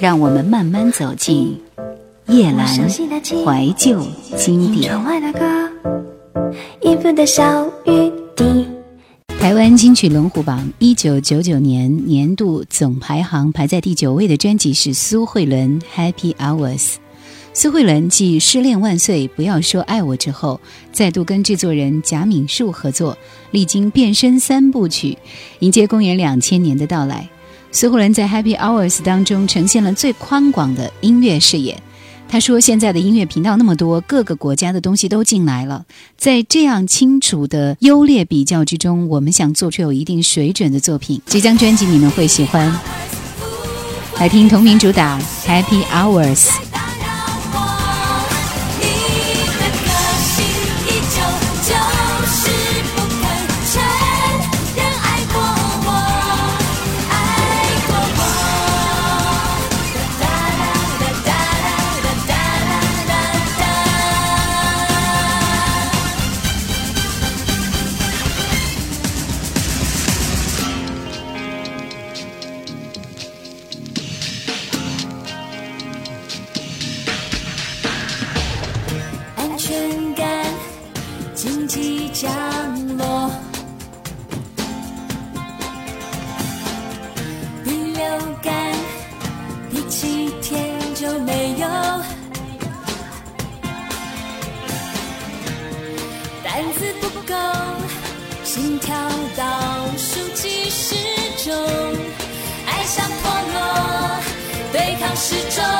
让我们慢慢走进叶阑怀旧经典。台湾金曲龙虎榜一九九九年年度总排行排在第九位的专辑是苏慧伦《Happy Hours》。苏慧伦继《失恋万岁》《不要说爱我》之后，再度跟制作人贾敏树合作，历经变身三部曲，迎接公元两千年的到来。苏慧伦在《Happy Hours》当中呈现了最宽广的音乐视野。他说：“现在的音乐频道那么多，各个国家的东西都进来了，在这样清楚的优劣比较之中，我们想做出有一定水准的作品。这张专辑你们会喜欢。来听同名主打《Happy Hours》。”始终。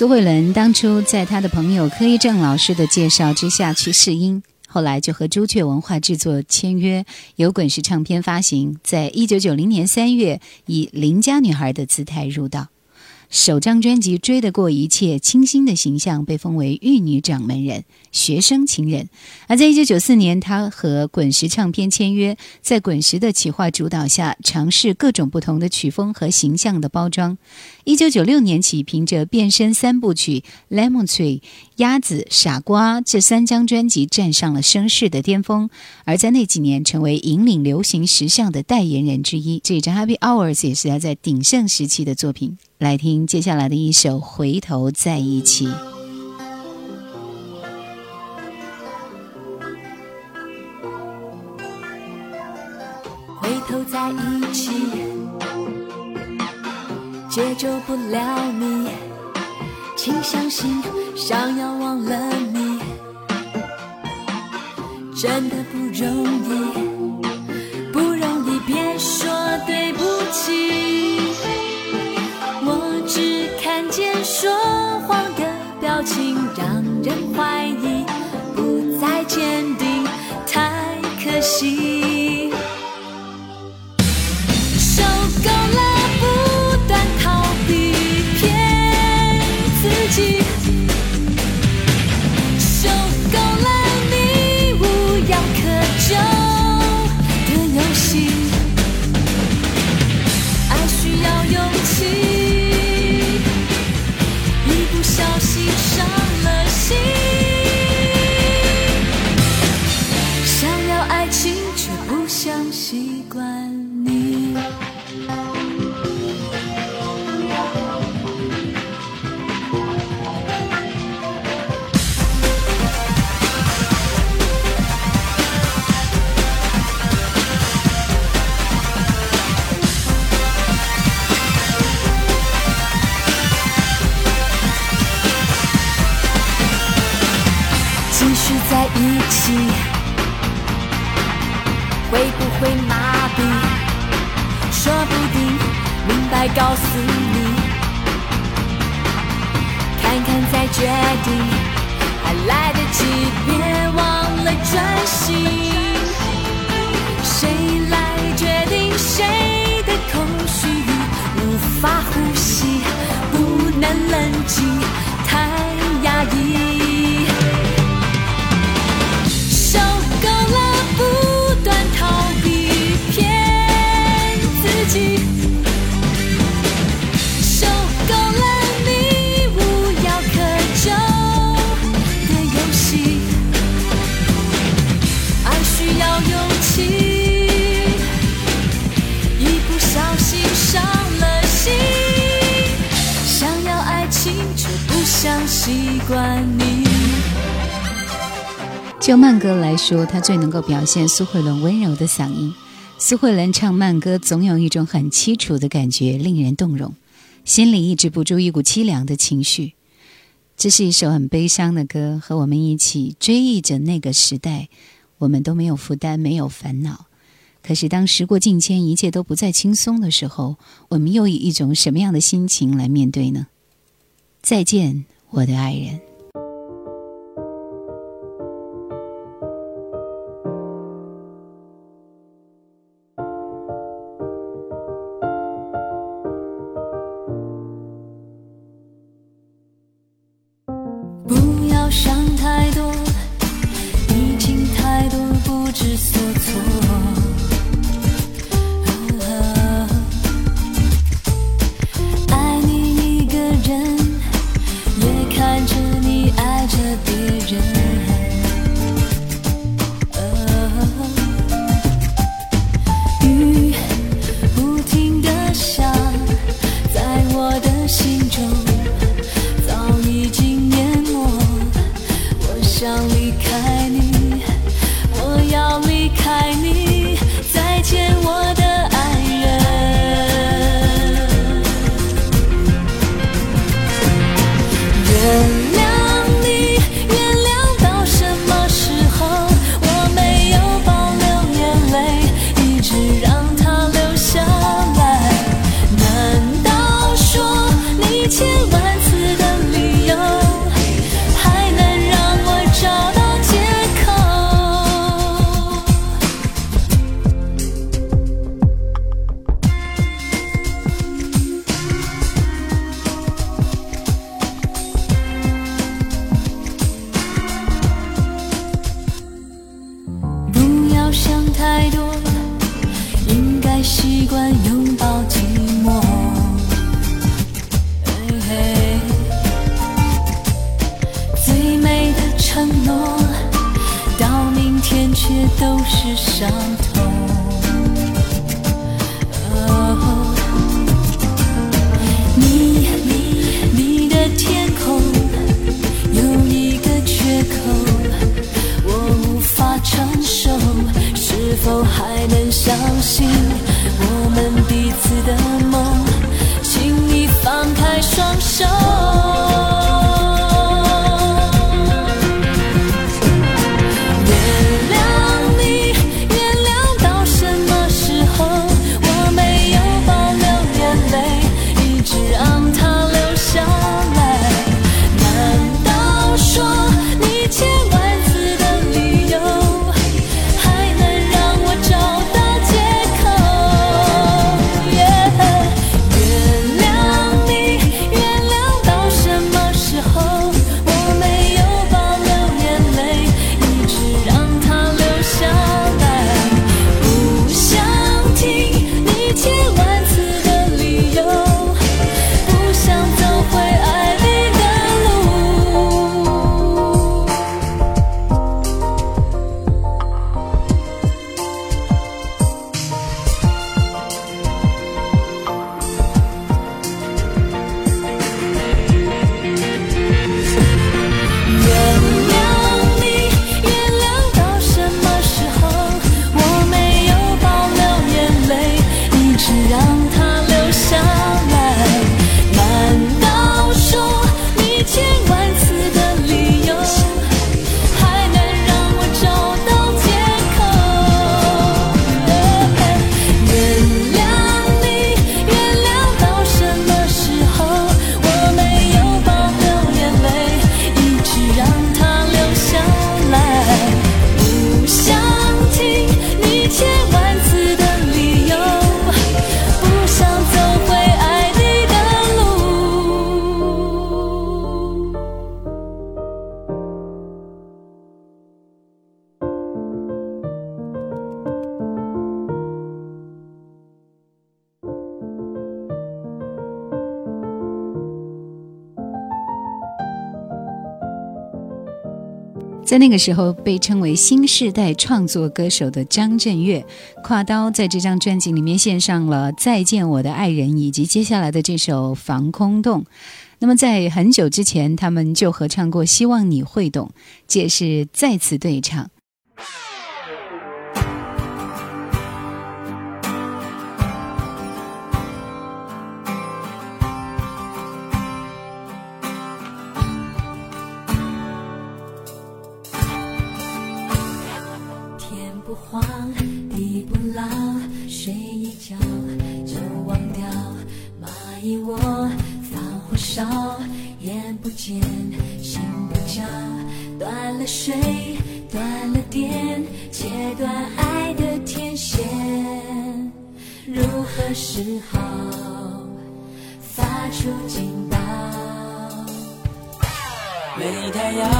苏慧伦当初在她的朋友柯一正老师的介绍之下去试音，后来就和朱雀文化制作签约，由滚石唱片发行。在一九九零年三月，以邻家女孩的姿态入道。首张专辑《追得过一切》，清新的形象被封为玉女掌门人、学生情人。而在一九九四年，他和滚石唱片签约，在滚石的企划主导下，尝试各种不同的曲风和形象的包装。一九九六年起，凭着变身三部曲《Lemon Tree》、《鸭子》、《傻瓜》这三张专辑，站上了声势的巅峰。而在那几年，成为引领流行时尚的代言人之一。这张《Happy Hours》也是他在鼎盛时期的作品。来听接下来的一首《回头在一起》。回头在一起，解救不了你，请相信，想要忘了你，真的不容易，不容易，别说对不起。我只看见说谎的表情，让人怀疑，不再坚定，太可惜。不小心伤了心。告诉你，看看再决定，还来得及，别忘了专心。就慢歌来说，它最能够表现苏慧伦温柔的嗓音。苏慧伦唱慢歌，总有一种很凄楚的感觉，令人动容，心里抑制不住一股凄凉的情绪。这是一首很悲伤的歌，和我们一起追忆着那个时代，我们都没有负担，没有烦恼。可是当时过境迁，一切都不再轻松的时候，我们又以一种什么样的心情来面对呢？再见，我的爱人。在那个时候，被称为新时代创作歌手的张震岳，跨刀在这张专辑里面献上了《再见我的爱人》以及接下来的这首《防空洞》。那么在很久之前，他们就合唱过《希望你会懂》，这也是再次对唱。睡一觉就忘掉。蚂蚁窝，放火烧，眼不见心不焦。断了水，断了电，切断爱的天线。如何是好？发出警报。没太阳，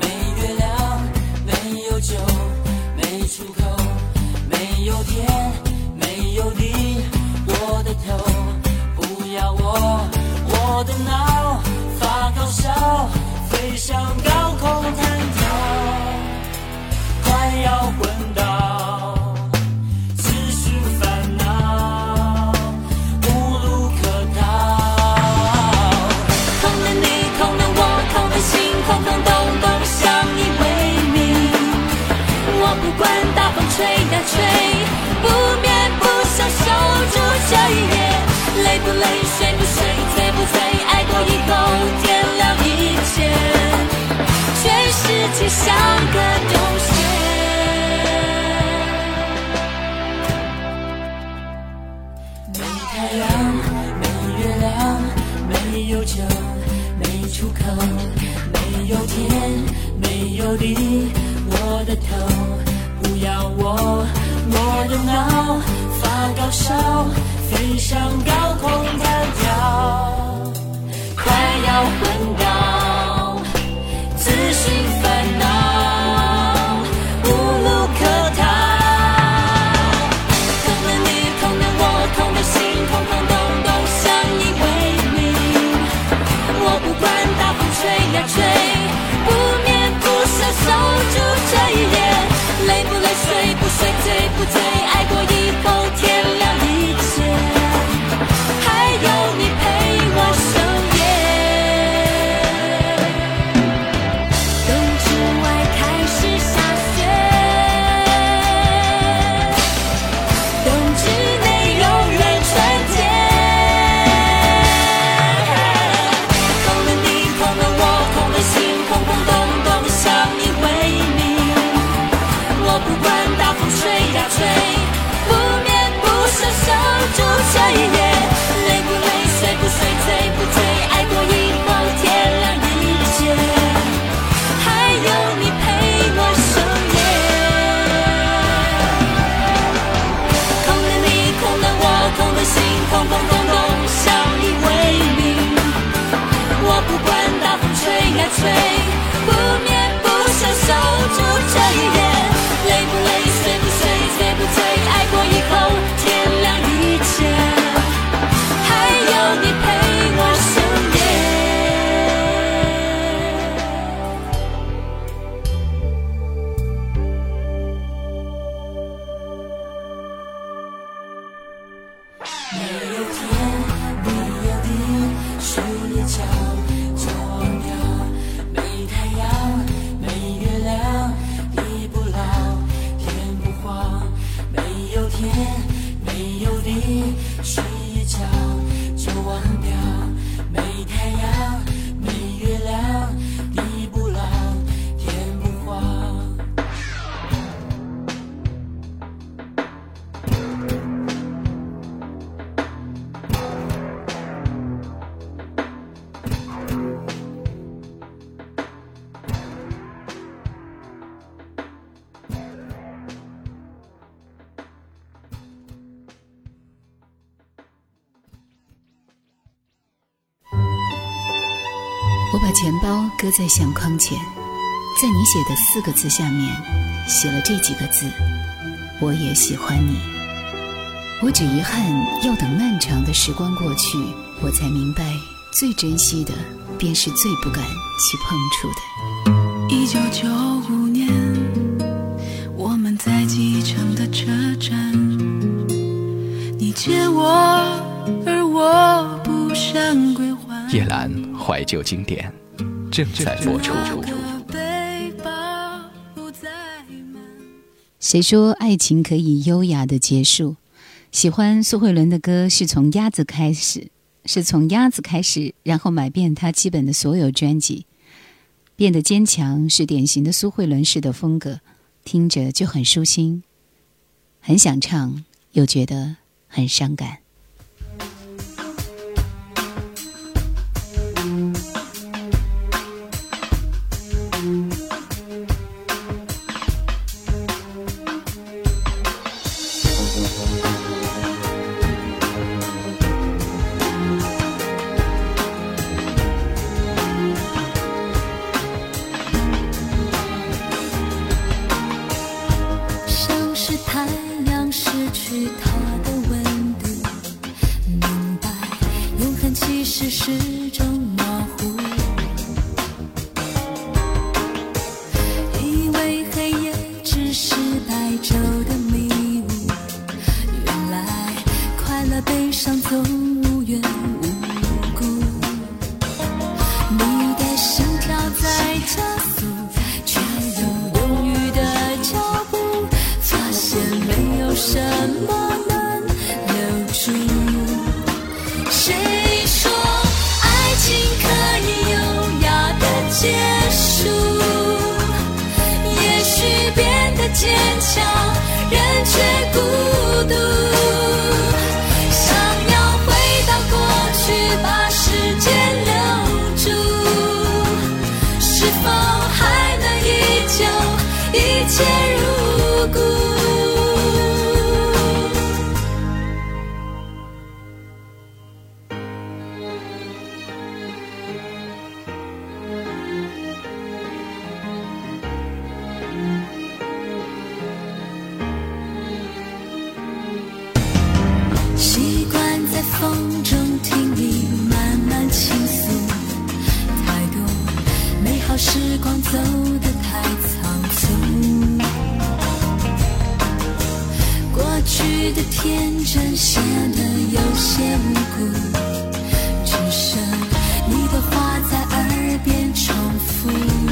没月亮，没有酒，没出口，没有天，有你，我的头。不要我，我的脑发高烧，飞向高空弹跳，快要不累，睡不睡，醉不醉，爱过以后天亮以前，全世界像个洞穴。没太阳，没月亮，没有酒，没出口，没有天，没有地，我的头。不要我，我的脑发高烧，飞上高空弹跳，快要昏倒，钱包搁在相框前，在你写的四个字下面写了这几个字：我也喜欢你。我只遗憾要等漫长的时光过去，我才明白，最珍惜的便是最不敢去碰触的。一九九五年，我们在机场的车站，你借我，而我不想归还。叶兰怀旧经典正在播出。谁说爱情可以优雅的结束？喜欢苏慧伦的歌是从鸭子开始，是从鸭子开始，然后买遍她基本的所有专辑。变得坚强是典型的苏慧伦式的风格，听着就很舒心，很想唱，又觉得很伤感。坚强，人却孤独。时光走得太仓促，过去的天真显得有些无辜，只剩你的话在耳边重复。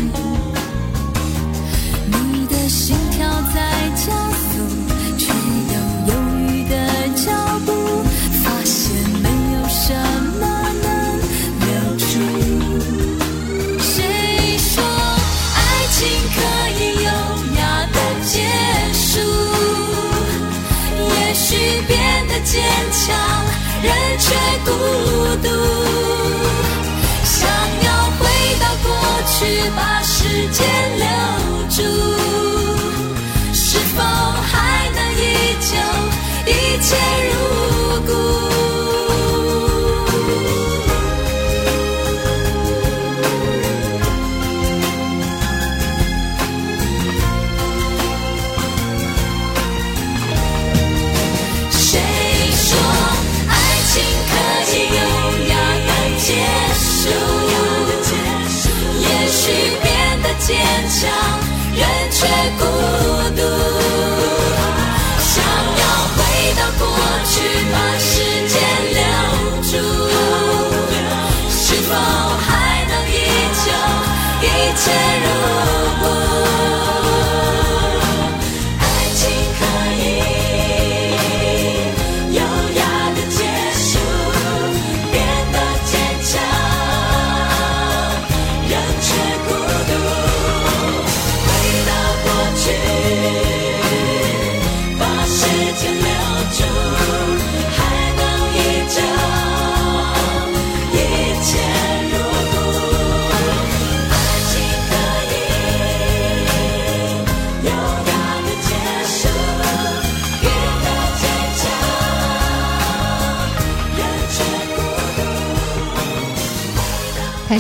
强，人却孤独。想要回到过去，把时间留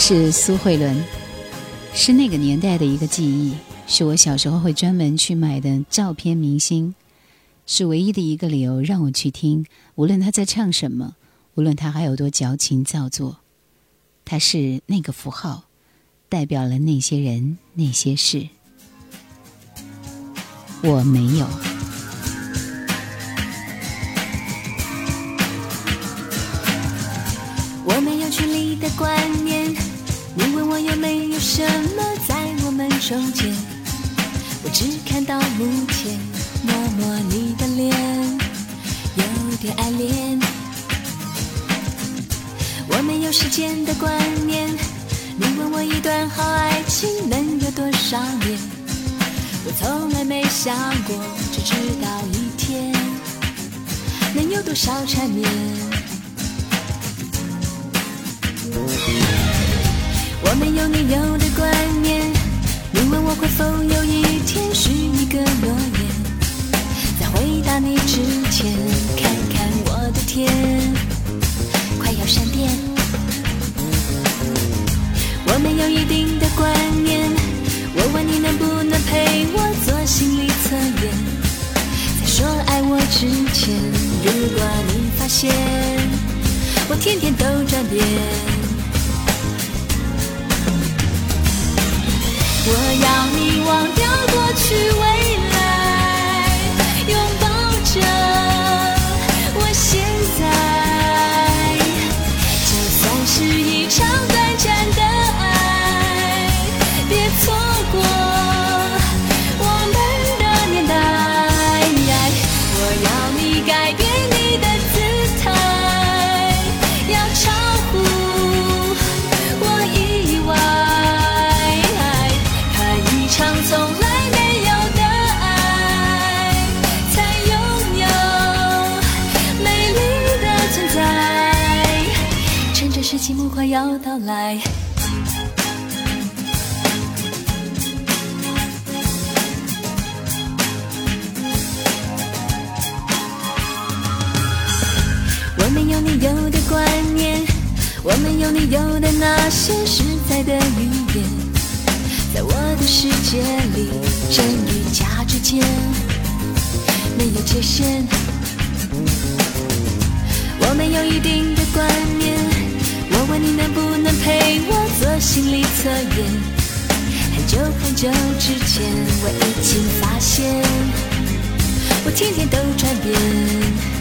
是苏慧伦，是那个年代的一个记忆，是我小时候会专门去买的照片明星，是唯一的一个理由让我去听，无论他在唱什么，无论他还有多矫情造作，他是那个符号，代表了那些人那些事。我没有。没有什么在我们中间？我只看到目前，摸摸你的脸，有点爱恋。我没有时间的观念，你问我一段好爱情能有多少年？我从来没想过，只知道一天能有多少缠绵。我没有你有的观念，你问我会否有一天许一个诺言，在回答你之前，看看我的天，快要闪电。我没有一定的观念，我问你能不能陪我做心理测验，在说爱我之前，如果你发现我天天要到来。我们有你有的观念，我们有你有的那些实在的语言，在我的世界里，真与假之间没有界限。我们有一定的观念，你能不能陪我做心理测验。很久很久之前，我已经发现，我天天都转变。